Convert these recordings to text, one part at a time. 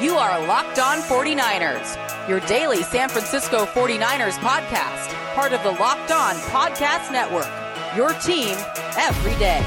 You are Locked On 49ers, your daily San Francisco 49ers podcast, part of the Locked On Podcast Network. Your team every day.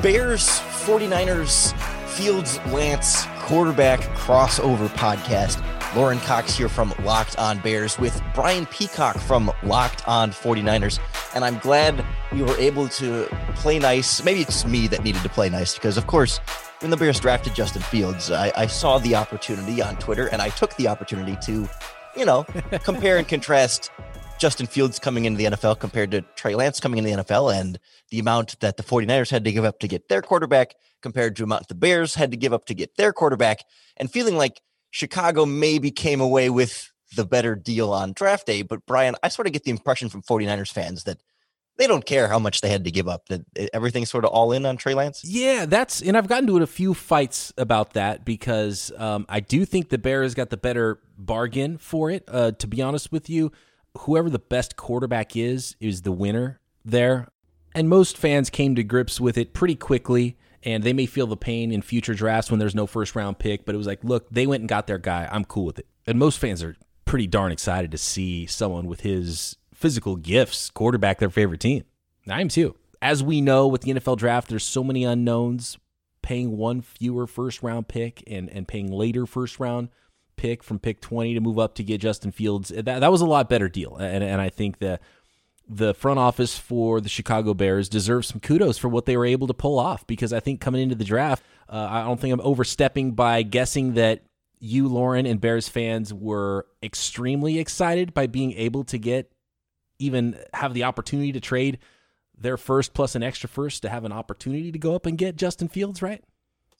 Bears 49ers Fields Lance quarterback crossover podcast. Lorin Cox here from Locked On Bears with Brian Peacock from Locked On 49ers. And I'm glad we were able to play nice. Maybe it's me that needed to play nice because, of course, when the Bears drafted Justin Fields, I, I saw the opportunity on Twitter and I took the opportunity to, you know, compare and contrast Justin Fields coming into the NFL compared to Trey Lance coming into the NFL and the amount that the 49ers had to give up to get their quarterback compared to the amount the Bears had to give up to get their quarterback and feeling like Chicago maybe came away with the better deal on draft day. But Brian, I sort of get the impression from 49ers fans that they don't care how much they had to give up. That everything's sort of all in on Trey Lance. Yeah, that's and I've gotten to a few fights about that because um, I do think the Bears got the better bargain for it. Uh, to be honest with you, whoever the best quarterback is is the winner there, and most fans came to grips with it pretty quickly and they may feel the pain in future drafts when there's no first round pick. But it was like, look, they went and got their guy. I'm cool with it. And most fans are pretty darn excited to see someone with his physical gifts quarterback their favorite team. I am too. As we know with the NFL draft, there's so many unknowns. Paying one fewer first round pick and, and paying later first round pick from pick 20 to move up to get Justin Fields, that, that was a lot better deal. And, and I think that the front office for the Chicago Bears deserves some kudos for what they were able to pull off because I think coming into the draft, uh, I don't think I'm overstepping by guessing that you, Lorin, and Bears fans were extremely excited by being able to get even have the opportunity to trade their first plus an extra first to have an opportunity to go up and get Justin Fields, right?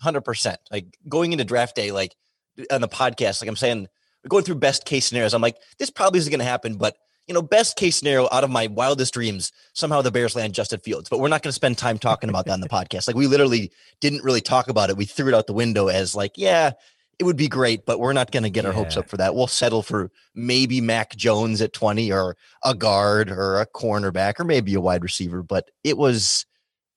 100%. Like going into draft day, like on the podcast, like I'm saying, going through best case scenarios, I'm like, this probably isn't going to happen, but you know, best case scenario out of my wildest dreams, somehow the Bears land Justin Fields. But we're not going to spend time talking about that on the podcast. Like we literally didn't really talk about it. We threw it out the window as like, yeah, it would be great, but we're not going to get yeah. our hopes up for that. We'll settle for maybe Mac Jones at 20 or a guard or a cornerback or maybe a wide receiver. But it was,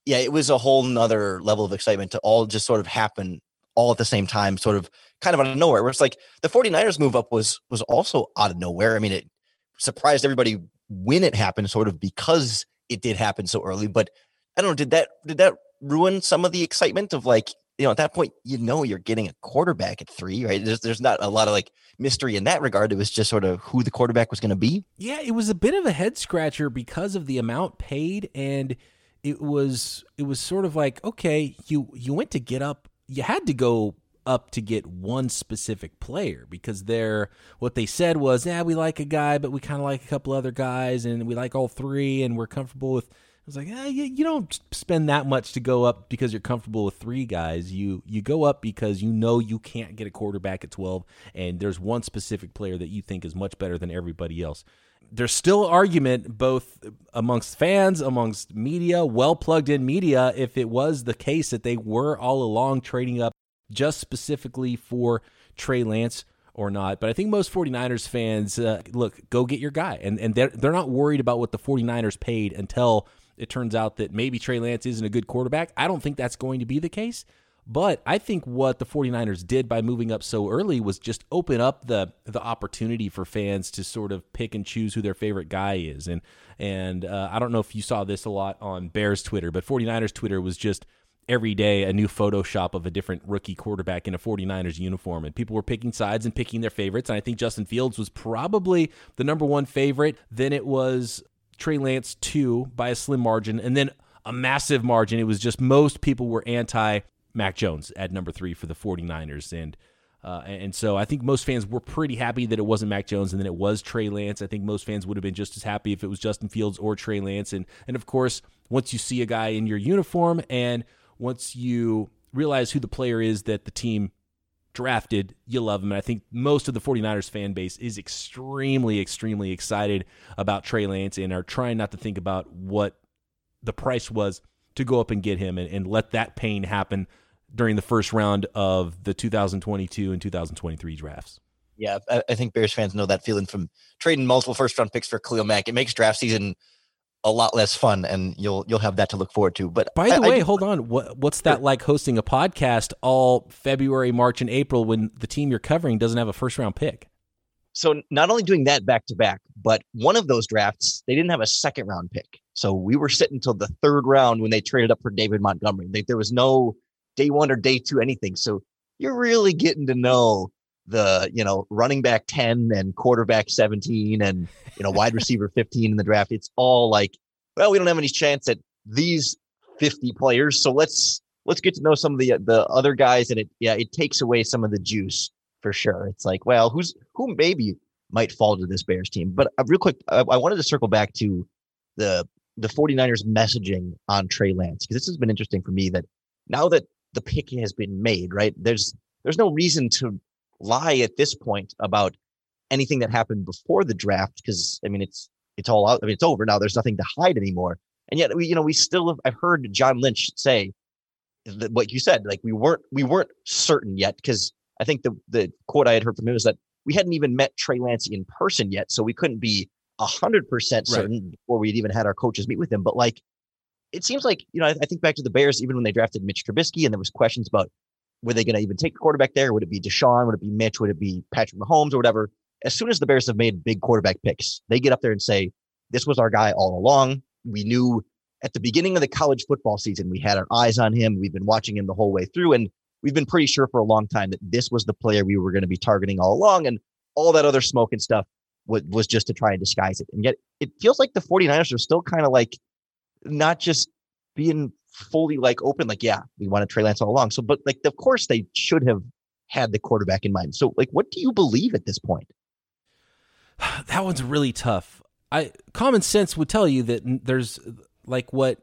yeah, it was a whole nother level of excitement to all just sort of happen all at the same time, sort of kind of out of nowhere. Where it's like the 49ers move up was was also out of nowhere. I mean, it surprised everybody when it happened, sort of because it did happen so early. But I don't know, did that did that ruin some of the excitement of like, you know, at that point, you know you're getting a quarterback at three, right? There's there's not a lot of like mystery in that regard. It was just sort of who the quarterback was gonna be. Yeah, it was a bit of a head scratcher because of the amount paid and it was it was sort of like, okay, you you went to get up you had to go up to get one specific player because they're what they said was, yeah, we like a guy, but we kind of like a couple other guys, and we like all three, and we're comfortable with. I was like, eh, you, you don't spend that much to go up because you're comfortable with three guys. You you go up because you know you can't get a quarterback at 12, and there's one specific player that you think is much better than everybody else. There's still argument both amongst fans, amongst media, well plugged in media, if it was the case that they were all along trading up just specifically for Trey Lance or not. But I think most 49ers fans, uh, look, go get your guy. And, and they're, they're not worried about what the 49ers paid until it turns out that maybe Trey Lance isn't a good quarterback. I don't think that's going to be the case. But I think what the 49ers did by moving up so early was just open up the the opportunity for fans to sort of pick and choose who their favorite guy is. And and uh, I don't know if you saw this a lot on Bears Twitter, but 49ers Twitter was just every day a new Photoshop of a different rookie quarterback in a 49ers uniform. And people were picking sides and picking their favorites. And I think Justin Fields was probably the number one favorite. Then it was Trey Lance, two by a slim margin. And then a massive margin. It was just most people were anti Mac Jones at number three for the 49ers. And uh, and so I think most fans were pretty happy that it wasn't Mac Jones and then it was Trey Lance. I think most fans would have been just as happy if it was Justin Fields or Trey Lance. And and of course, once you see a guy in your uniform and once you realize who the player is that the team drafted, you love him. And I think most of the 49ers fan base is extremely, extremely excited about Trey Lance and are trying not to think about what the price was to go up and get him and, and let that pain happen during the first round of the 2022 and 2023 drafts. Yeah, I, think Bears fans know that feeling from trading multiple first round picks for Khalil Mack. It makes draft season a lot less fun, and you'll you'll have that to look forward to. But by the I, way, I, hold on. What what's that like hosting a podcast all February, March, and April when the team you're covering doesn't have a first round pick? So not only doing that back to back, but one of those drafts they didn't have a second round pick. So we were sitting until the third round when they traded up for David Montgomery. Like there was no day one or day two anything. So you're really getting to know the you know running back 10 and quarterback 17 and you know wide receiver 15 in the draft. It's all like well we don't have any chance at these 50 players. So let's let's get to know some of the the other guys. And it yeah it takes away some of the juice for sure. It's like well who's who maybe might fall to this bears team? But uh, real quick I, I wanted to circle back to the the 49ers messaging on Trey Lance because this has been interesting for me that now that the pick has been made right there's there's no reason to lie at this point about anything that happened before the draft because I mean it's it's all out. I mean it's over now. There's nothing to hide anymore. And yet we you know we still have, I've heard John Lynch say that what you said like we weren't we weren't certain yet because I think the the quote I had heard from him was that we hadn't even met Trey Lance in person yet, so we couldn't be a hundred percent certain right. before we'd even had our coaches meet with him. But like it seems like you know I, I think back to the Bears even when they drafted Mitch Trubisky and there was questions about were they going to even take the quarterback there? Would it be Deshaun? Would it be Mitch? Would it be Patrick Mahomes or whatever? As soon as the Bears have made big quarterback picks, they get up there and say, this was our guy all along. We knew at the beginning of the college football season, we had our eyes on him. We've been watching him the whole way through. And we've been pretty sure for a long time that this was the player we were going to be targeting all along. And all that other smoke and stuff was, was just to try and disguise it. And yet it feels like the 49ers are still kind of like not just being fully like open, like, yeah, we wanted Trey Lance all along. So, but like, of course, they should have had the quarterback in mind. So, like, what do you believe at this point? That one's really tough. I common sense would tell you that there's like what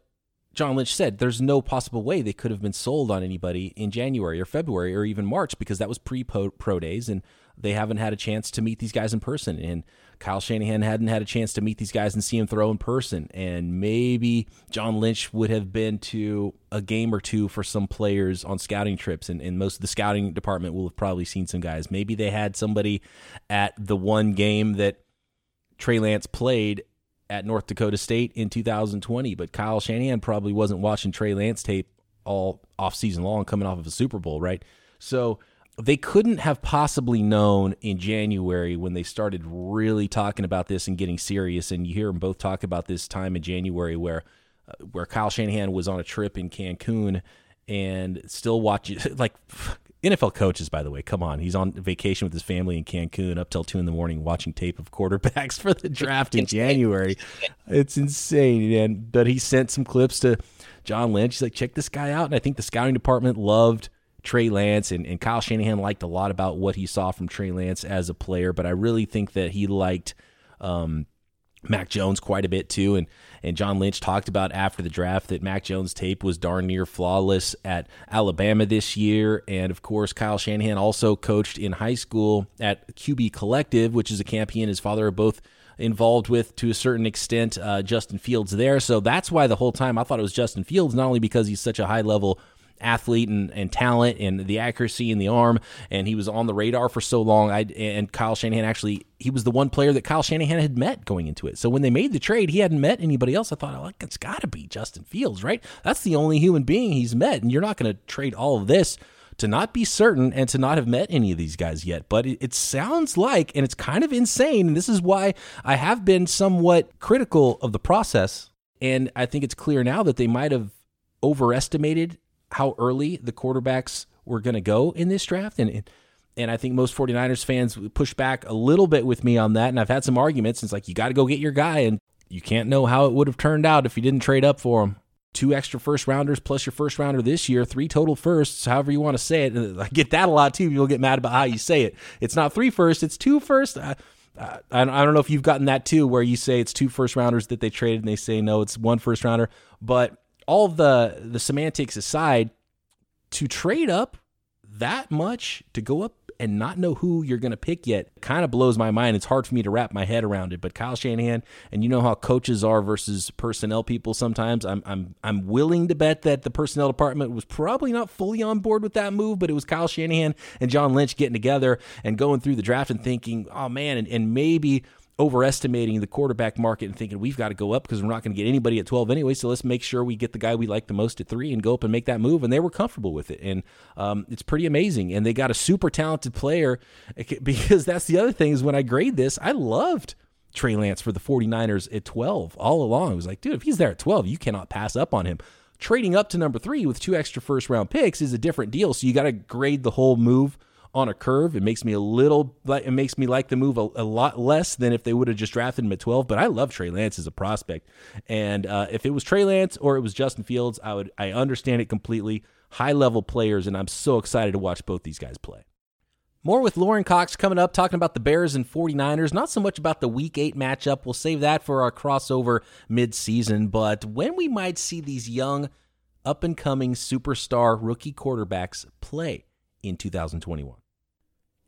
John Lynch said, there's no possible way they could have been sold on anybody in January or February or even March because that was pre pro days and they haven't had a chance to meet these guys in person. And Kyle Shanahan hadn't had a chance to meet these guys and see them throw in person. And maybe John Lynch would have been to a game or two for some players on scouting trips. And, and most of the scouting department will have probably seen some guys. Maybe they had somebody at the one game that Trey Lance played at North Dakota State in 2020. But Kyle Shanahan probably wasn't watching Trey Lance tape all off season long coming off of a Super Bowl, right? So they couldn't have possibly known in January when they started really talking about this and getting serious. And you hear them both talk about this time in January where uh, where Kyle Shanahan was on a trip in Cancun and still watching like NFL coaches, by the way, come on. He's on vacation with his family in Cancun up till two in the morning watching tape of quarterbacks for the draft in January. It's insane. And but he sent some clips to John Lynch. He's like, check this guy out. And I think the scouting department loved Trey Lance, and, and Kyle Shanahan liked a lot about what he saw from Trey Lance as a player, but I really think that he liked um, Mac Jones quite a bit too. And and John Lynch talked about after the draft that Mac Jones' tape was darn near flawless at Alabama this year. And of course, Kyle Shanahan also coached in high school at QB Collective, which is a camp he and his father are both involved with to a certain extent. Uh, Justin Fields there, so that's why the whole time I thought it was Justin Fields, not only because he's such a high level athlete and, and talent and the accuracy in the arm, and he was on the radar for so long. I and Kyle Shanahan actually he was the one player that Kyle Shanahan had met going into it. So when they made the trade, he hadn't met anybody else. I thought, like, it's got to be Justin Fields, right? That's the only human being he's met, and you're not going to trade all of this to not be certain and to not have met any of these guys yet. But it, it, sounds like, and it's kind of insane, and this is why I have been somewhat critical of the process. And I think it's clear now that they might have overestimated how early the quarterbacks were going to go in this draft. And, and I think most 49ers fans push back a little bit with me on that. And I've had some arguments. It's like, you got to go get your guy. And you can't know how it would have turned out if you didn't trade up for him. Two extra first rounders plus your first rounder this year, three total firsts, however you want to say it. I get that a lot too. People get mad about how you say it. It's not three firsts, it's two firsts. I, I, I don't know if you've gotten that too, where you say it's two first rounders that they traded and they say no, it's one first rounder. But all the the semantics aside, to trade up that much to go up and not know who you're going to pick yet kind of blows my mind. It's hard for me to wrap my head around it. But Kyle Shanahan, and you know how coaches are versus personnel people sometimes. I'm I'm I'm willing to bet that the personnel department was probably not fully on board with that move, but it was Kyle Shanahan and John Lynch getting together and going through the draft and thinking, oh man, and, and maybe overestimating the quarterback market and thinking we've got to go up because we're not going to get anybody at 12 anyway. So let's make sure we get the guy we like the most at three and go up and make that move. And they were comfortable with it. And um, it's pretty amazing. And they got a super talented player because that's the other thing is when I grade this, I loved Trey Lance for the 49ers at 12 all along. I was like, dude, if he's there at 12, you cannot pass up on him. Trading up to number three with two extra first round picks is a different deal. So you got to grade the whole move on a curve. It makes me a little, it makes me like the move a, a lot less than if they would have just drafted him at 12. But I love Trey Lance as a prospect. And uh, if it was Trey Lance or it was Justin Fields, I would, I understand it completely. High level players, and I'm so excited to watch both these guys play. More with Lorin Cox coming up, talking about the Bears and 49ers. Not so much about the Week 8 matchup. We'll save that for our crossover midseason. But when we might see these young, up and coming superstar rookie quarterbacks play in 2021.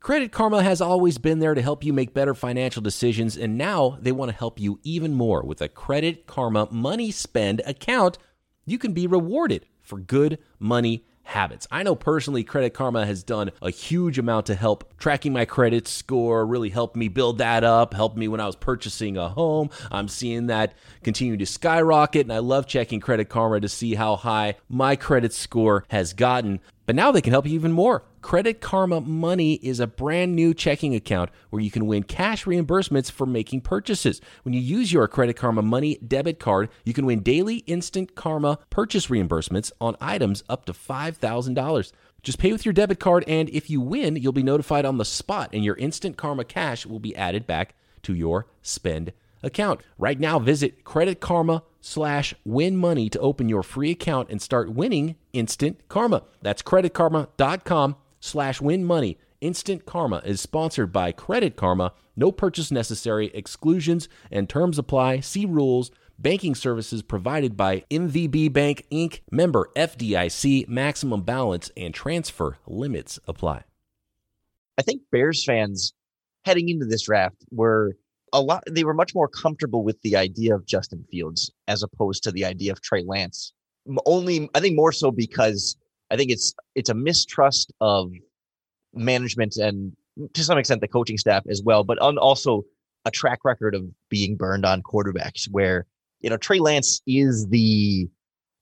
Credit Karma has always been there to help you make better financial decisions, and now they want to help you even more with a Credit Karma money spend account. You can be rewarded for good money habits. I know personally Credit Karma has done a huge amount to help tracking my credit score, really helped me build that up, helped me when I was purchasing a home. I'm seeing that continue to skyrocket, and I love checking Credit Karma to see how high my credit score has gotten. But now they can help you even more. Credit Karma Money is a brand new checking account where you can win cash reimbursements for making purchases. When you use your Credit Karma Money debit card, you can win daily instant Karma purchase reimbursements on items up to $5,000. Just pay with your debit card, and if you win, you'll be notified on the spot, and your instant Karma cash will be added back to your spend account. Right now, visit Credit Karma slash win money to open your free account and start winning instant karma. That's creditkarma.com slash win money. Instant Karma is sponsored by Credit Karma. No purchase necessary. Exclusions and terms apply. See rules. Banking services provided by MVB Bank Inc. Member FDIC. Maximum balance and transfer limits apply. I think Bears fans heading into this draft were a lot they were much more comfortable with the idea of Justin Fields as opposed to the idea of Trey Lance. Only I think more so because I think it's it's a mistrust of management and to some extent the coaching staff as well, but on also a track record of being burned on quarterbacks where you know Trey Lance is the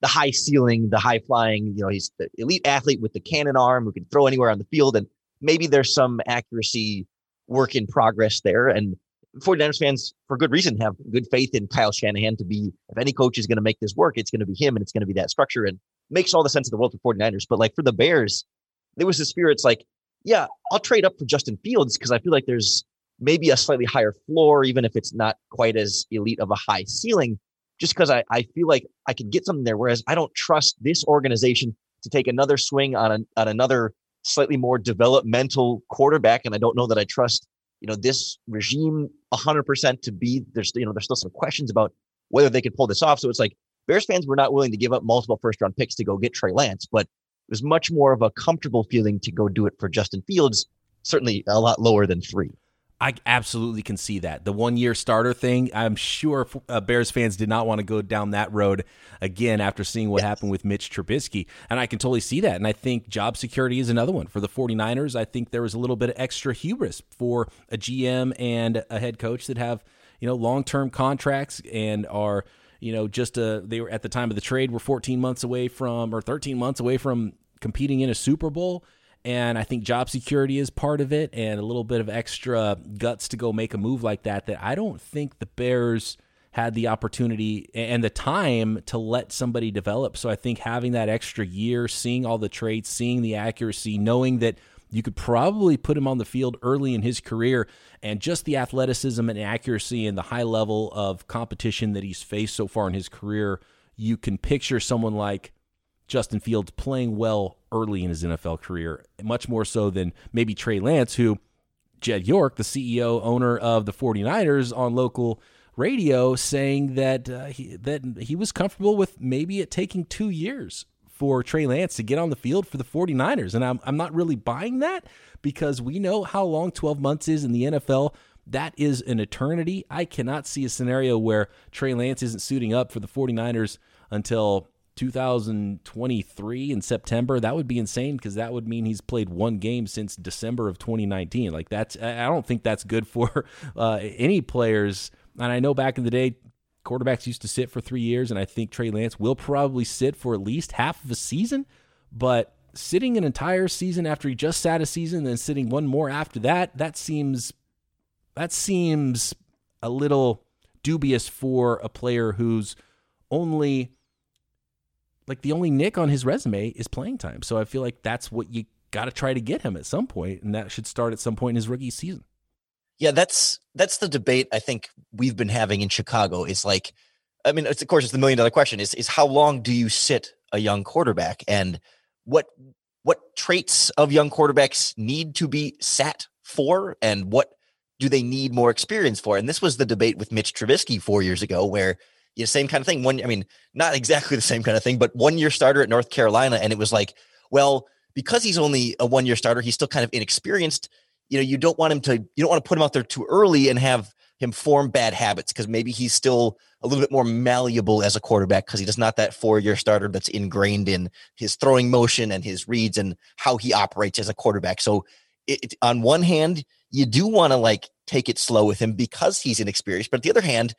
the high ceiling, the high flying, you know, he's the elite athlete with the cannon arm who can throw anywhere on the field and maybe there's some accuracy work in progress there and 49ers fans, for good reason, have good faith in Kyle Shanahan to be, if any coach is going to make this work, it's going to be him and it's going to be that structure and makes all the sense in the world for 49ers. But like for the Bears, there was the spirit. It's like, yeah, I'll trade up for Justin Fields because I feel like there's maybe a slightly higher floor, even if it's not quite as elite of a high ceiling, just because I, I feel like I can get something there. Whereas I don't trust this organization to take another swing on, a, on another slightly more developmental quarterback. And I don't know that I trust you know, this regime 100% to be, there's, you know, there's still some questions about whether they could pull this off. So it's like Bears fans were not willing to give up multiple first round picks to go get Trey Lance, but it was much more of a comfortable feeling to go do it for Justin Fields, certainly a lot lower than three. I absolutely can see that. The one year starter thing, I'm sure uh, Bears fans did not want to go down that road again after seeing what yes. happened with Mitch Trubisky. And I can totally see that. And I think job security is another one. For the 49ers, I think there was a little bit of extra hubris for a GM and a head coach that have, you know, long term contracts and are, you know, just uh, they were at the time of the trade were 14 months away from or 13 months away from competing in a Super Bowl and I think job security is part of it and a little bit of extra guts to go make a move like that that I don't think the Bears had the opportunity and the time to let somebody develop. So I think having that extra year, seeing all the traits, seeing the accuracy, knowing that you could probably put him on the field early in his career and just the athleticism and accuracy and the high level of competition that he's faced so far in his career, you can picture someone like Justin Fields playing well early in his NFL career, much more so than maybe Trey Lance, who Jed York, the CEO owner of the 49ers on local radio, saying that uh, he, that he was comfortable with maybe it taking two years for Trey Lance to get on the field for the 49ers. And I'm, I'm not really buying that because we know how long 12 months is in the NFL. That is an eternity. I cannot see a scenario where Trey Lance isn't suiting up for the 49ers until 2023 in September, that would be insane because that would mean he's played one game since December of 2019. Like that's, I don't think that's good for uh, any players. And I know back in the day, quarterbacks used to sit for three years, and I think Trey Lance will probably sit for at least half of a season. But sitting an entire season after he just sat a season, and then sitting one more after that, that seems that seems a little dubious for a player who's only like the only nick on his resume is playing time. So I feel like that's what you got to try to get him at some point, and that should start at some point in his rookie season. Yeah, that's that's the debate I think we've been having in Chicago. Is like, I mean, it's, of course, it's the million dollar question: is is how long do you sit a young quarterback, and what what traits of young quarterbacks need to be sat for, and what do they need more experience for? And this was the debate with Mitch Trubisky four years ago, where you know, same kind of thing. One, I mean, not exactly the same kind of thing, but one year starter at North Carolina, and it was like, well, because he's only a one year starter, he's still kind of inexperienced. You know, you don't want him to, you don't want to put him out there too early and have him form bad habits because maybe he's still a little bit more malleable as a quarterback because he does not that four year starter that's ingrained in his throwing motion and his reads and how he operates as a quarterback. So, it, it, on one hand, you do want to like take it slow with him because he's inexperienced, but the other hand,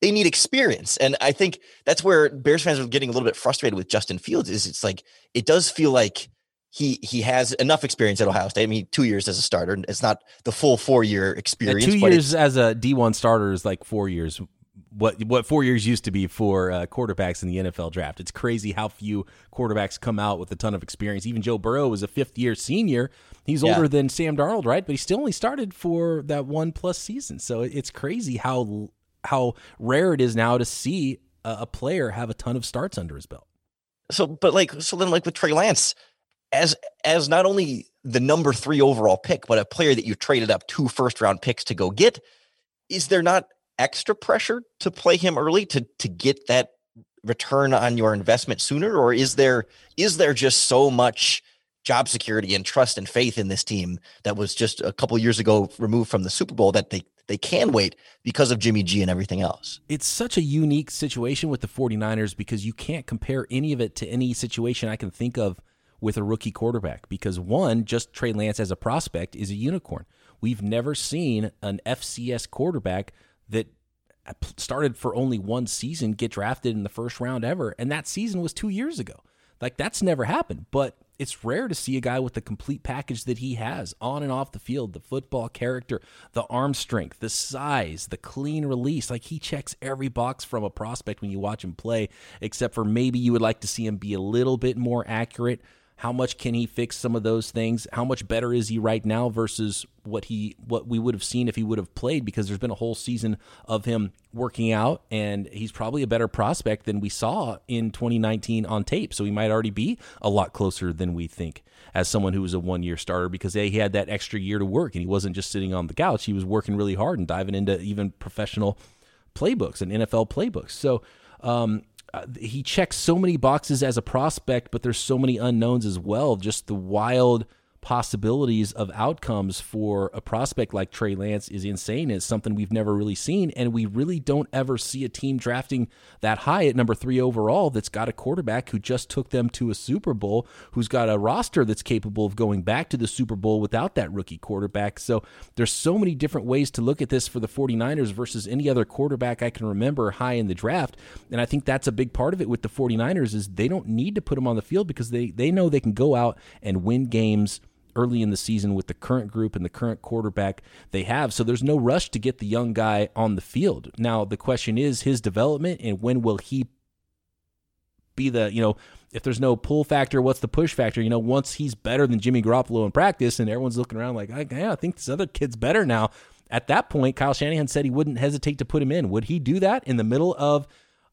they need experience. And I think that's where Bears fans are getting a little bit frustrated with Justin Fields is it's like it does feel like he he has enough experience at Ohio State. I mean, two years as a starter. It's not the full four year experience. Yeah, two years as a D one starter is like four years. What what four years used to be for uh, quarterbacks in the NFL draft. It's crazy how few quarterbacks come out with a ton of experience. Even Joe Burrow was a fifth year senior. He's yeah. older than Sam Darnold, right? But he still only started for that one plus season. So it's crazy how how rare it is now to see a, a player have a ton of starts under his belt. So, but like, so then, like with Trey Lance, as as not only the number three overall pick, but a player that you traded up two first round picks to go get, is there not extra pressure to play him early to to get that return on your investment sooner, or is there is there just so much job security and trust and faith in this team that was just a couple years ago removed from the Super Bowl that they they can wait because of Jimmy G and everything else. It's such a unique situation with the 49ers because you can't compare any of it to any situation I can think of with a rookie quarterback because one, just Trey Lance as a prospect is a unicorn. We've never seen an FCS quarterback that started for only one season get drafted in the first round ever and that season was 2 years ago. Like that's never happened. But it's rare to see a guy with the complete package that he has on and off the field the football character, the arm strength, the size, the clean release. Like he checks every box from a prospect when you watch him play, except for maybe you would like to see him be a little bit more accurate how much can he fix some of those things? How much better is he right now versus what he what we would have seen if he would have played because there's been a whole season of him working out and he's probably a better prospect than we saw in 2019 on tape. So he might already be a lot closer than we think as someone who was a one-year starter because hey, he had that extra year to work and he wasn't just sitting on the couch. He was working really hard and diving into even professional playbooks and NFL playbooks. So um, uh, he checks so many boxes as a prospect, but there's so many unknowns as well. Just the wild possibilities of outcomes for a prospect like Trey Lance is insane. It's something we've never really seen. And we really don't ever see a team drafting that high at number three overall that's got a quarterback who just took them to a Super Bowl, who's got a roster that's capable of going back to the Super Bowl without that rookie quarterback. So there's so many different ways to look at this for the 49ers versus any other quarterback I can remember high in the draft. And I think that's a big part of it with the 49ers is they don't need to put him on the field because they, they know they can go out and win games – early in the season with the current group and the current quarterback they have. So there's no rush to get the young guy on the field. Now, the question is his development and when will he be the, you know, if there's no pull factor, what's the push factor? You know, once he's better than Jimmy Garoppolo in practice and everyone's looking around like, yeah, I think this other kid's better now. At that point, Kyle Shanahan said he wouldn't hesitate to put him in. Would he do that in the middle of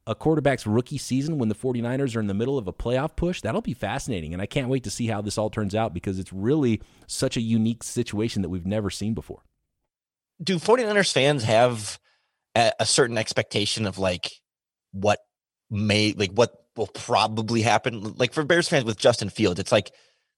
a quarterback's rookie season when the 49ers are in the middle of a playoff push, that'll be fascinating. And I can't wait to see how this all turns out because it's really such a unique situation that we've never seen before. Do 49ers fans have a, certain expectation of like what may, like what will probably happen? Like for Bears fans with Justin Fields, it's like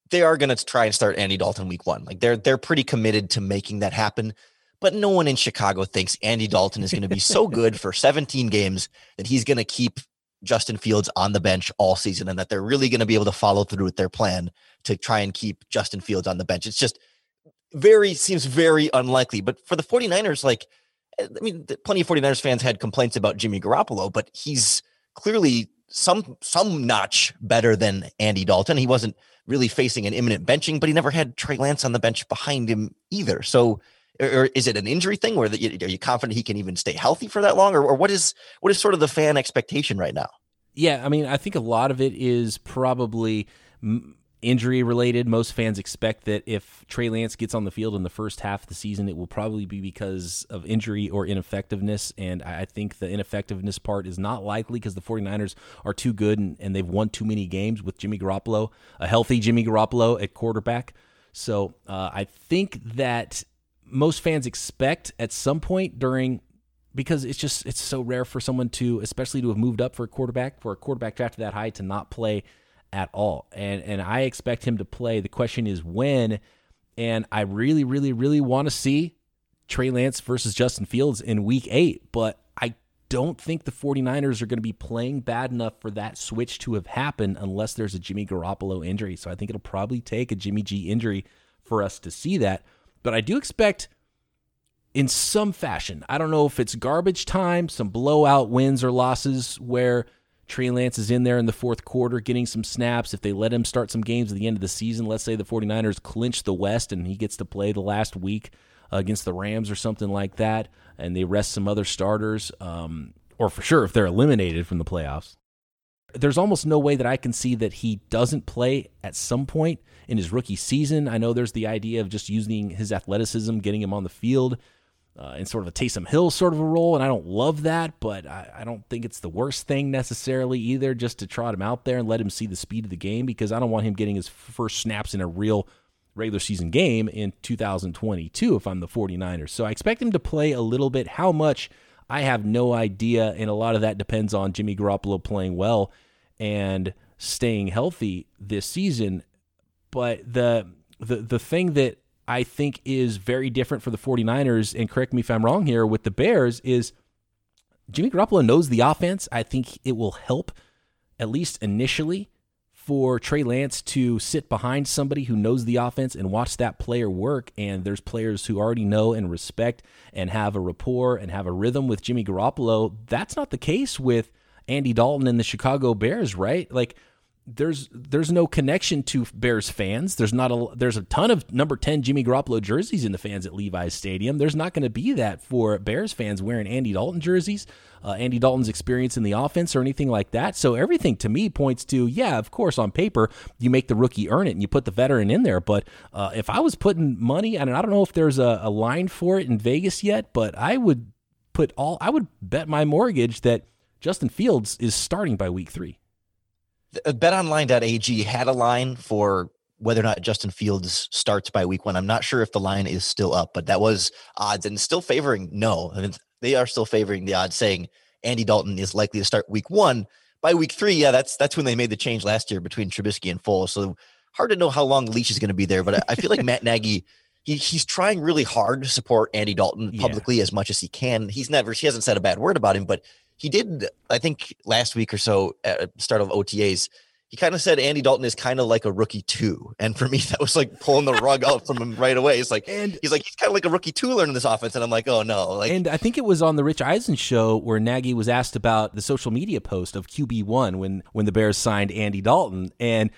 they are going to try and start Andy Dalton week one. Like they're, they're pretty committed to making that happen but no one in Chicago thinks Andy Dalton is going to be so good for 17 games that he's going to keep Justin Fields on the bench all season and that they're really going to be able to follow through with their plan to try and keep Justin Fields on the bench. It's just very seems very unlikely. But for the 49ers, like I mean, plenty of 49ers fans had complaints about Jimmy Garoppolo, but he's clearly some some notch better than Andy Dalton. He wasn't really facing an imminent benching, but he never had Trey Lance on the bench behind him either. So or is it an injury thing where are you confident he can even stay healthy for that long? Or, or what is what is sort of the fan expectation right now? Yeah i mean i think a lot of it is probably injury related. Most fans expect that if trey lance gets on the field in the first half of the season it will probably be because of injury or ineffectiveness. And i think the ineffectiveness part is not likely because the 49ers are too good and, and they've won too many games with jimmy garoppolo a healthy jimmy garoppolo at quarterback. So uh, I think that most fans expect at some point during because it's just it's so rare for someone to especially to have moved up for a quarterback for a quarterback drafted that high to not play at all. And and I expect him to play. The question is when. And I really really really want to see Trey Lance versus Justin Fields in week 8 but I don't think the 49ers are going to be playing bad enough for that switch to have happened unless there's a Jimmy Garoppolo injury. So I think it'll probably take a Jimmy G injury for us to see that but I do expect in some fashion, I don't know if it's garbage time, some blowout wins or losses where Trey Lance is in there in the fourth quarter getting some snaps. If they let him start some games at the end of the season, let's say the 49ers clinch the West and he gets to play the last week against the Rams or something like that, and they rest some other starters, um, or for sure if they're eliminated from the playoffs. There's almost no way that I can see that he doesn't play at some point in his rookie season. I know there's the idea of just using his athleticism, getting him on the field uh, in sort of a Taysom Hill sort of a role, and I don't love that, but I, I, don't think it's the worst thing necessarily either, just to trot him out there and let him see the speed of the game because I don't want him getting his first snaps in a real regular season game in 2022 if I'm the 49ers. So I expect him to play a little bit. How much? I have no idea, and a lot of that depends on Jimmy Garoppolo playing well and staying healthy this season. But the the the thing that I think is very different for the 49ers, and correct me if I'm wrong here, with the Bears is Jimmy Garoppolo knows the offense. I think it will help, at least initially, for Trey Lance to sit behind somebody who knows the offense and watch that player work. And there's players who already know and respect and have a rapport and have a rhythm with Jimmy Garoppolo. That's not the case with Andy Dalton and the Chicago Bears, right? Like there's there's no connection to Bears fans. There's not a there's a ton of number 10 Jimmy Garoppolo jerseys in the fans at Levi's Stadium. There's not going to be that for Bears fans wearing Andy Dalton jerseys, uh, Andy Dalton's experience in the offense or anything like that. So everything to me points to yeah, of course on paper you make the rookie earn it and you put the veteran in there. But uh, if I was putting money, and I don't know if there's a, a line for it in Vegas yet, but I would put all I would bet my mortgage that Justin Fields is starting by week three. Uh, betonline.ag had a line for whether or not Justin Fields starts by week one. I'm not sure if the line is still up, but that was odds and still favoring no. I mean, they are still favoring the odds saying Andy Dalton is likely to start week one. By week three, yeah, that's that's when they made the change last year between Trubisky and Foles. So hard to know how long Leach is going to be there, but I feel like Matt Nagy he, he's trying really hard to support Andy Dalton publicly yeah. as much as he can. He's never he hasn't said a bad word about him, but he did, I think, last week or so at start of OTAs. He kind of said Andy Dalton is kind of like a rookie too, and for me, that was like pulling the rug out from him right away. It's like and, he's like he's kind of like a rookie too learning this offense, and I'm like, oh no. Like, and I think it was on the Rich Eisen show where Nagy was asked about the social media post of QB one when when the Bears signed Andy Dalton, and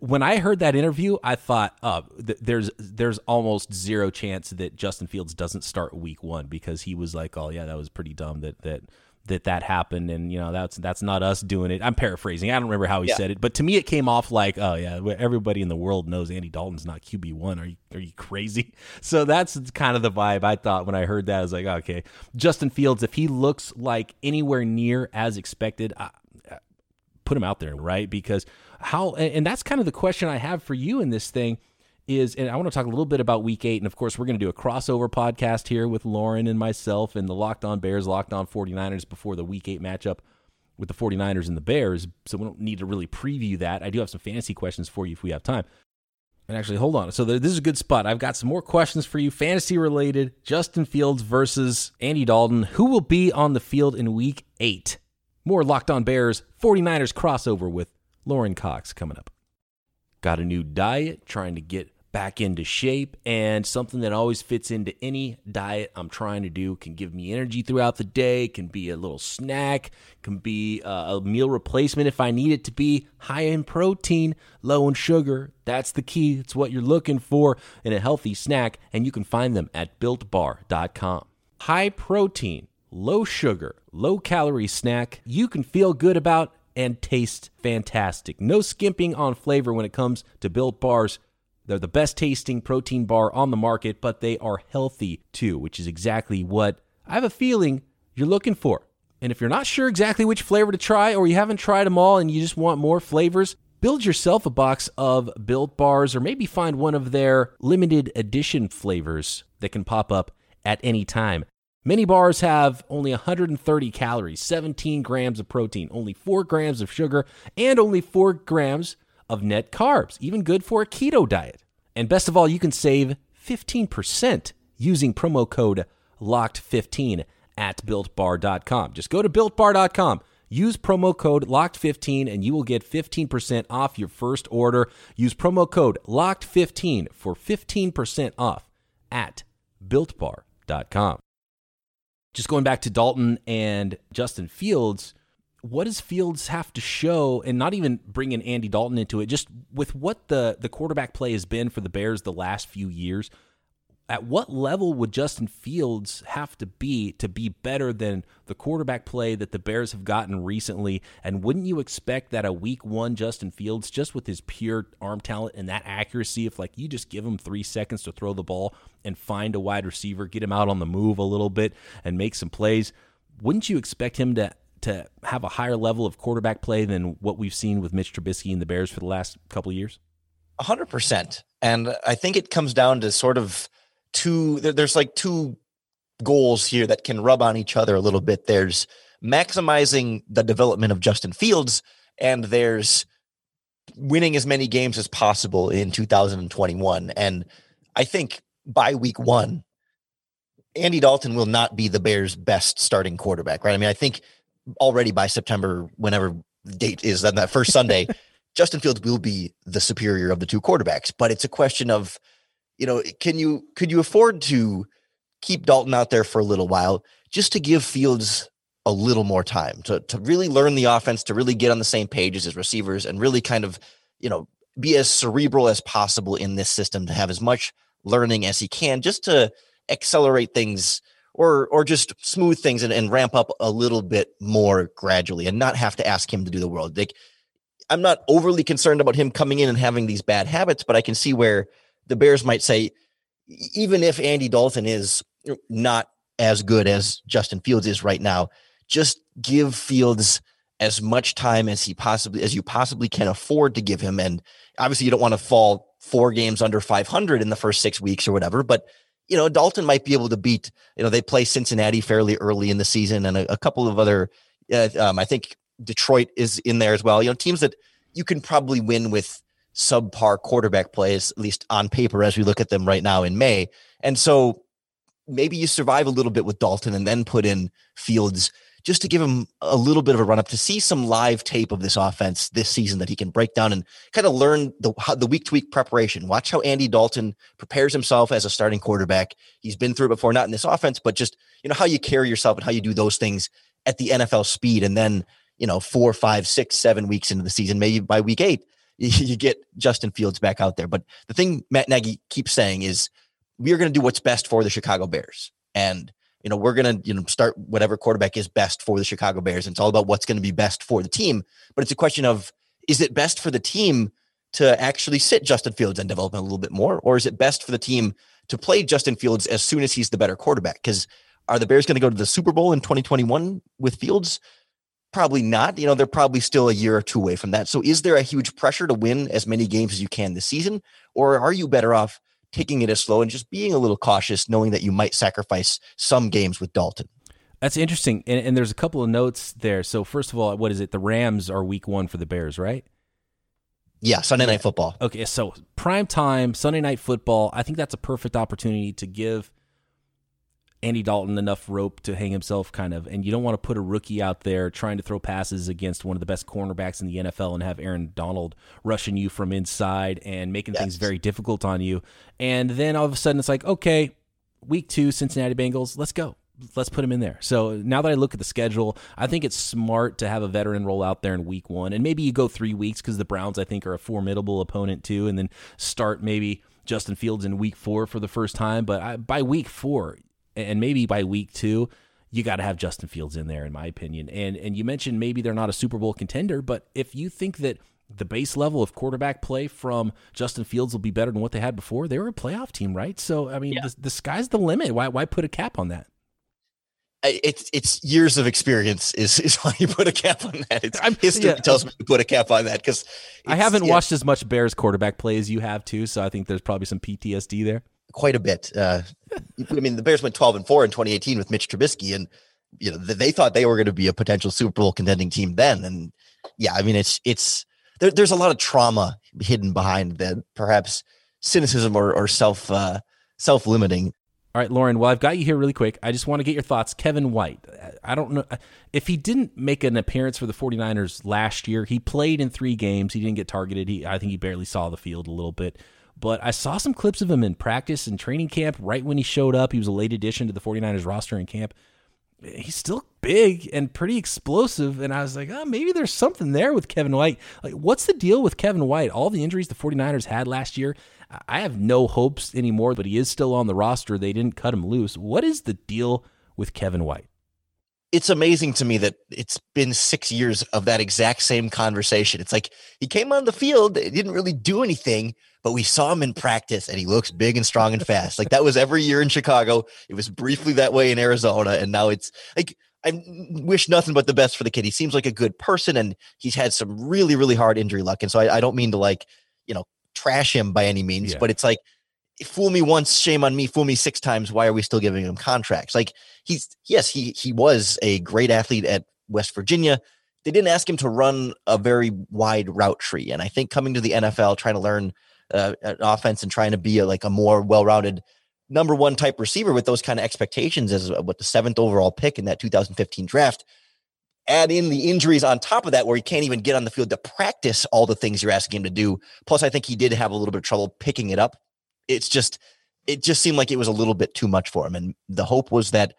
when I heard that interview, I thought, oh, th- there's there's almost zero chance that Justin Fields doesn't start week one because he was like, oh yeah, that was pretty dumb that that that that happened and you know that's that's not us doing it. I'm paraphrasing. I don't remember how he yeah. said it but to me it came off like oh yeah everybody in the world knows andy dalton's not qb1 are you are you crazy? So that's kind of the vibe i thought when i heard that. I was like okay. Justin fields if he looks like anywhere near as expected I, put him out there right? Because how and that's kind of the question i have for you in this thing is, and I want to talk a little bit about week eight. And of course, we're going to do a crossover podcast here with Lorin and myself and the Locked On Bears, Locked On 49ers before the week eight matchup with the 49ers and the Bears. So we don't need to really preview that. I do have some fantasy questions for you if we have time. And actually, hold on. So this is a good spot. I've got some more questions for you, fantasy related. Justin Fields versus Andy Dalton. Who will be on the field in week eight? More Locked On Bears 49ers crossover with Lorin Cox coming up. Got a new diet, trying to get back into shape, and something that always fits into any diet I'm trying to do can give me energy throughout the day, can be a little snack, can be uh, a meal replacement if I need it to be high in protein, low in sugar. That's the key. It's what you're looking for in a healthy snack, and you can find them at builtbar.com. High protein, low sugar, low calorie snack you can feel good about and taste fantastic. No skimping on flavor when it comes to built bars. They're the best tasting protein bar on the market, but they are healthy too, which is exactly what I have a feeling you're looking for. And if you're not sure exactly which flavor to try, or you haven't tried them all and you just want more flavors, build yourself a box of built bars, or maybe find one of their limited edition flavors that can pop up at any time. Many bars have only 130 calories, 17 grams of protein, only 4 grams of sugar, and only 4 grams of net carbs, even good for a keto diet. And best of all, you can save 15% using promo code LOCKED15 at builtbar.com. Just go to builtbar.com. Use promo code LOCKED15 and you will get 15% off your first order. Use promo code LOCKED15 for 15% off at builtbar.com. Just going back to Dalton and Justin Fields, what does Fields have to show, and not even bringing Andy Dalton into it, just with what the the quarterback play has been for the Bears the last few years? At what level would Justin Fields have to be to be better than the quarterback play that the Bears have gotten recently? And wouldn't you expect that a week one Justin Fields, just with his pure arm talent and that accuracy, if like you just give him three seconds to throw the ball and find a wide receiver, get him out on the move a little bit and make some plays, wouldn't you expect him to to have a higher level of quarterback play than what we've seen with Mitch Trubisky and the Bears for the last couple of years? A hundred percent. And I think it comes down to sort of two, there's like two goals here that can rub on each other a little bit. There's maximizing the development of Justin Fields, and there's winning as many games as possible in 2021. And I think by week one, Andy Dalton will not be the Bears' best starting quarterback, right? I mean, I think already by September, whenever date is on that first Sunday, Justin Fields will be the superior of the two quarterbacks. But it's a question of, you know, can you could you afford to keep Dalton out there for a little while just to give Fields a little more time to to really learn the offense, to really get on the same page as his receivers, and really kind of, you know, be as cerebral as possible in this system to have as much learning as he can, just to accelerate things or or just smooth things and, and ramp up a little bit more gradually and not have to ask him to do the world. Like I'm not overly concerned about him coming in and having these bad habits, but I can see where the Bears might say, even if Andy Dalton is not as good as Justin Fields is right now, just give Fields as much time as he possibly as you possibly can afford to give him. And obviously, you don't want to fall four games under 500 in the first six weeks or whatever, but you know, Dalton might be able to beat, you know, they play Cincinnati fairly early in the season and a, a couple of other, uh, um, I think Detroit is in there as well. You know, teams that you can probably win with subpar quarterback plays, at least on paper, as we look at them right now in May. And so maybe you survive a little bit with Dalton and then put in Fields just to give him a little bit of a run up to see some live tape of this offense this season that he can break down and kind of learn the the week to week preparation. Watch how Andy Dalton prepares himself as a starting quarterback. He's been through it before, not in this offense, but just you know how you carry yourself and how you do those things at the NFL speed. And then you know four, five, six, seven weeks into the season, maybe by week eight, you get Justin Fields back out there. But the thing Matt Nagy keeps saying is we are going to do what's best for the Chicago Bears and you know, we're going to, you know, start whatever quarterback is best for the Chicago Bears. And it's all about what's going to be best for the team. But it's a question of, is it best for the team to actually sit Justin Fields and develop him a little bit more? Or is it best for the team to play Justin Fields as soon as he's the better quarterback? Because are the Bears going to go to the Super Bowl in 2021 with Fields? Probably not. You know, they're probably still a year or two away from that. So is there a huge pressure to win as many games as you can this season? Or are you better off taking it as slow and just being a little cautious, knowing that you might sacrifice some games with Dalton. That's interesting. And, and, there's a couple of notes there. So, first of all, what is it? The Rams are week one for the Bears, right? Yeah, Sunday night football. Okay, so prime time, Sunday night football. I think that's a perfect opportunity to give Andy Dalton enough rope to hang himself, kind of, and you don't want to put a rookie out there trying to throw passes against one of the best cornerbacks in the NFL and have Aaron Donald rushing you from inside and making yes. things very difficult on you. And then all of a sudden, it's like, okay, week two, Cincinnati Bengals, let's go. Let's put him in there. So now that I look at the schedule, I think it's smart to have a veteran roll out there in week one. And maybe you go three weeks because the Browns, I think, are a formidable opponent too. And then start maybe Justin Fields in week four for the first time. But I, by week four, and maybe by week two, you got to have Justin Fields in there, in my opinion. And and you mentioned maybe they're not a Super Bowl contender, but if you think that the base level of quarterback play from Justin Fields will be better than what they had before, they were a playoff team, right? So I mean, yeah. the, the sky's the limit. Why why put a cap on that? It's it's years of experience is is why you put a cap on that. It's I'm, history yeah. tells me to put a cap on that because I haven't yeah. watched as much Bears quarterback play as you have too, so I think there's probably some PTSD there quite a bit. Uh, I mean, the Bears went 12 and 4 in 2018 with Mitch Trubisky, and you know they thought they were going to be a potential Super Bowl contending team then. And yeah, I mean, it's it's there, there's a lot of trauma hidden behind that, perhaps cynicism or, or self uh, self limiting. All right, Lorin. Well, I've got you here really quick. I just want to get your thoughts. Kevin White. I don't know if he didn't make an appearance for the 49ers last year. He played in three games. He didn't get targeted. He, I think he barely saw the field a little bit. But I saw some clips of him in practice and training camp right when he showed up. He was a late addition to the 49ers roster in camp. He's still big and pretty explosive. And I was like, oh, maybe there's something there with Kevin White. Like, what's the deal with Kevin White? All the injuries the 49ers had last year, I have no hopes anymore, but he is still on the roster. They didn't cut him loose. What is the deal with Kevin White? It's amazing to me that it's been six years of that exact same conversation. It's like he came on the field, didn't really do anything, but we saw him in practice and he looks big and strong and fast. like that was every year in Chicago. It was briefly that way in Arizona. And now it's like, I wish nothing but the best for the kid. He seems like a good person and he's had some really, really hard injury luck. And so I, I don't mean to like, you know, trash him by any means, yeah. but it's like, fool me once, shame on me. Fool me six times. Why are we still giving him contracts? Like he's yes, he he was a great athlete at West Virginia. They didn't ask him to run a very wide route tree, and I think coming to the NFL, trying to learn uh, an offense and trying to be a, like a more well-rounded number one type receiver with those kind of expectations as what the seventh overall pick in that 2015 draft. Add in the injuries on top of that, where he can't even get on the field to practice all the things you're asking him to do. Plus, I think he did have a little bit of trouble picking it up it's just it just seemed like it was a little bit too much for him. And the hope was that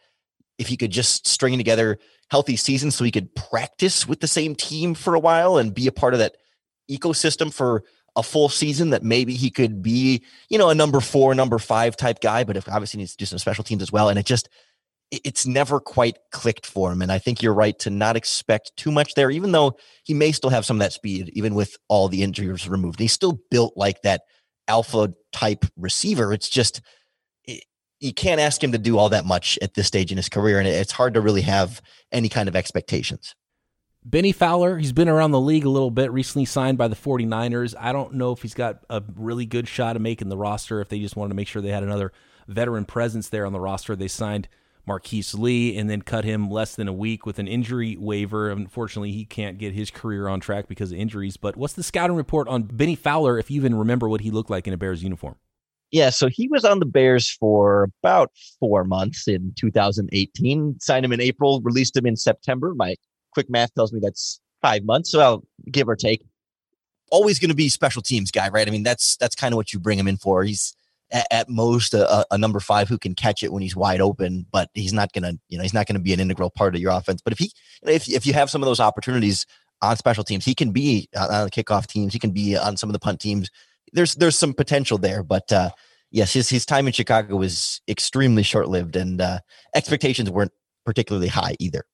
if he could just string together healthy seasons so he could practice with the same team for a while and be a part of that ecosystem for a full season that maybe he could be, you know, a number four, number five type guy, but if obviously needs to do some special teams as well. And it just it's never quite clicked for him. And I think you're right to not expect too much there, even though he may still have some of that speed, even with all the injuries removed. he's still built like that alpha type receiver. It's just you can't ask him to do all that much at this stage in his career, and it's hard to really have any kind of expectations. Bennie Fowler, he's been around the league a little bit, recently signed by the 49ers. I don't know if he's got a really good shot of making the roster if they just wanted to make sure they had another veteran presence there on the roster. They signed Marquise Lee and then cut him less than a week with an injury waiver. Unfortunately, he can't get his career on track because of injuries. But what's the scouting report on Bennie Fowler if you even remember what he looked like in a Bears uniform? Yeah, so he was on the Bears for about four months in 2018. Signed him in April, released him in September. My quick math tells me that's five months, so I'll give or take. Always going to be special teams guy, right? I mean, that's that's kind of what you bring him in for. He's at, at most a, a, number five who can catch it when he's wide open, but he's not gonna, you know, he's not gonna be an integral part of your offense. But if he, if if you have some of those opportunities on special teams, he can be on the kickoff teams, he can be on some of the punt teams. There's there's some potential there, but uh, yes, his his time in Chicago was extremely short lived, and uh, expectations weren't particularly high either.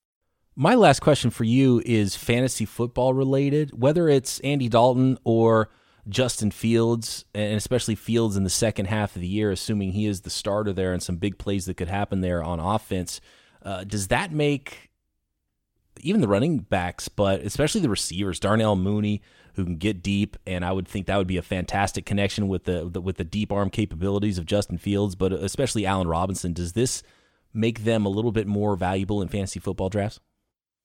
My last question for you is fantasy football related, whether it's Andy Dalton or Justin Fields, and especially Fields in the second half of the year, assuming he is the starter there and some big plays that could happen there on offense. Uh, does that make even the running backs, but especially the receivers, Darnell Mooney, who can get deep, and I would think that would be a fantastic connection with the, the with the deep arm capabilities of Justin Fields, but especially Allen Robinson. Does this make them a little bit more valuable in fantasy football drafts?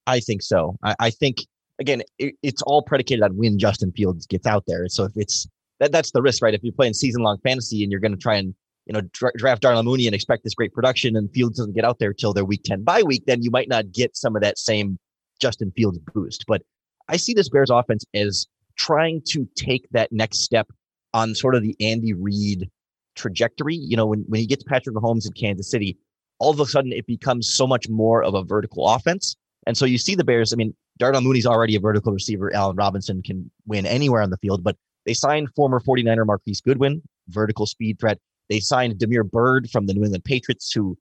I think so. I, I think again, it, it's all predicated on when Justin Fields gets out there. So if it's that, that's the risk, right? If you're playing season long fantasy and you're going to try and you know, dra- draft Darnell Mooney and expect this great production and Fields doesn't get out there till their week 10 bye week, then you might not get some of that same Justin Fields boost. But I see this Bears offense as trying to take that next step on sort of the Andy Reid trajectory. You know, when, when he gets Patrick Mahomes in Kansas City, all of a sudden it becomes so much more of a vertical offense. And so you see the Bears, I mean, Darnell Mooney's already a vertical receiver. Allen Robinson can win anywhere on the field, but they signed former 49er Marquise Goodwin, vertical speed threat. They signed Damiere Byrd from the New England Patriots, who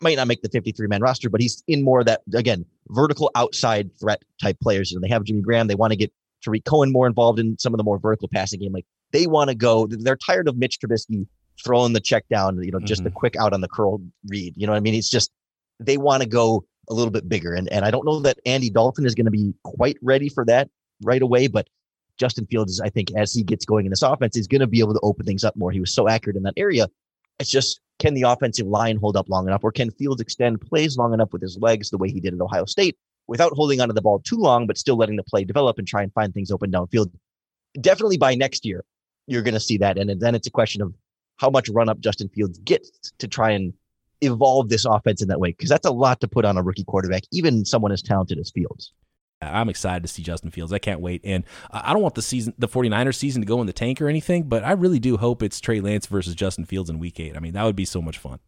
might not make the 53 man roster, but he's in more of that, again, vertical outside threat type players. And they have Jimmy Graham. They want to get Tarik Cohen more involved in some of the more vertical passing game. Like they want to go, they're tired of Mitch Trubisky throwing the check down, you know, just mm-hmm. the quick out on the curl read. You know what I mean? It's just, they want to go a little bit bigger. And, and I don't know that Andy Dalton is going to be quite ready for that right away, but Justin Fields, I think, as he gets going in this offense, is going to be able to open things up more. He was so accurate in that area. It's just can the offensive line hold up long enough, or can Fields extend plays long enough with his legs the way he did at Ohio State without holding onto the ball too long, but still letting the play develop and try and find things open downfield? Definitely by next year, you're going to see that. And then it's a question of how much run up Justin Fields gets to try and evolve this offense in that way, because that's a lot to put on a rookie quarterback, even someone as talented as Fields. I'm excited to see Justin Fields. I can't wait. And I don't want the season, the 49ers season to go in the tank or anything, but I really do hope it's Trey Lance versus Justin Fields in week eight. I mean, that would be so much fun.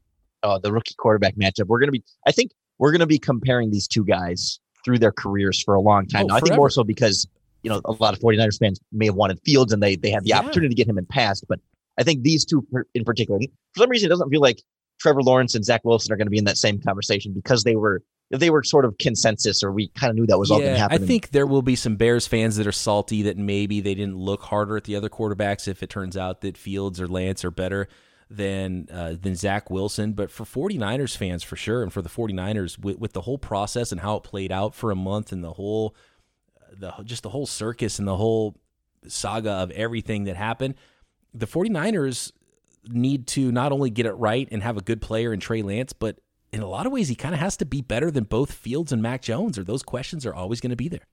Oh, the rookie quarterback matchup. We're going to be, I think we're going to be comparing these two guys through their careers for a long time. Oh, now, I think more so because, you know, a lot of 49ers fans may have wanted Fields and they, they had the yeah. opportunity to get him in past, but I think these two in particular, for some reason, it doesn't feel like Trevor Lawrence and Zach Wilson are going to be in that same conversation because they were they were sort of consensus or we kind of knew that was yeah, all going to happen. I think there will be some Bears fans that are salty that maybe they didn't look harder at the other quarterbacks if it turns out that Fields or Lance are better than uh, than Zach Wilson. But for 49ers fans, for sure, and for the 49ers, with, with, the whole process and how it played out for a month and the whole, the just the whole circus and the whole saga of everything that happened, the 49ers need to not only get it right and have a good player in Trey Lance, but in a lot of ways, he kind of has to be better than both Fields and Mac Jones, or those questions are always going to be there.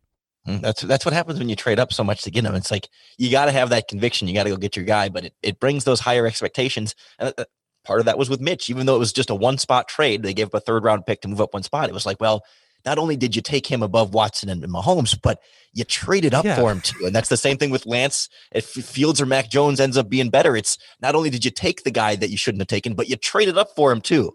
Mm, that's that's what happens when you trade up so much to get him. It's like you got to have that conviction. You got to go get your guy, but it, it brings those higher expectations. And uh, part of that was with Mitch, even though it was just a one spot trade. They gave up a third round pick to move up one spot. It was like, well, not only did you take him above Watson and Mahomes, but you traded up yeah. for him too. And that's the same thing with Lance. If Fields or Mac Jones ends up being better, it's not only did you take the guy that you shouldn't have taken, but you traded up for him too.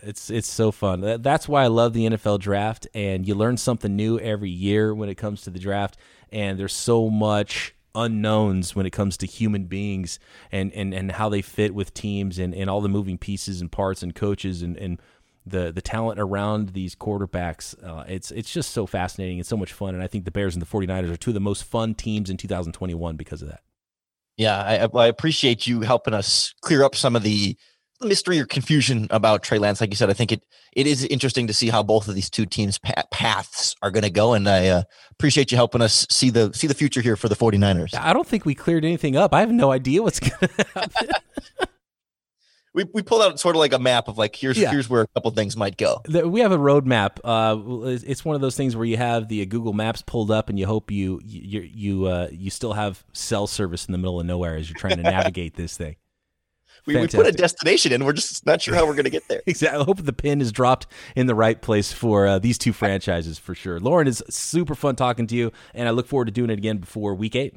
It's it's so fun. That's why I love the NFL draft, and you learn something new every year when it comes to the draft. And there's so much unknowns when it comes to human beings and and, and how they fit with teams and, and all the moving pieces and parts and coaches and, and the the talent around these quarterbacks. Uh, it's it's just so fascinating and so much fun. And I think the Bears and the 49ers are two of the most fun teams in 2021 because of that. Yeah, I, I appreciate you helping us clear up some of the mystery or confusion about Trey Lance. Like you said, I think it it is interesting to see how both of these two teams' paths are going to go, and I uh, appreciate you helping us see the see the future here for the 49ers. I don't think we cleared anything up. I have no idea what's going to happen. We, we pulled out sort of like a map of like here's yeah. here's where a couple things might go. We have a roadmap. Uh, it's one of those things where you have the Google Maps pulled up, and you hope you you you uh, you still have cell service in the middle of nowhere as you're trying to navigate this thing we, we put a destination in. We're just not sure how we're going to get there. exactly. I hope the pin is dropped in the right place for uh, these two franchises for sure. Lorin is super fun talking to you, and I look forward to doing it again before week eight.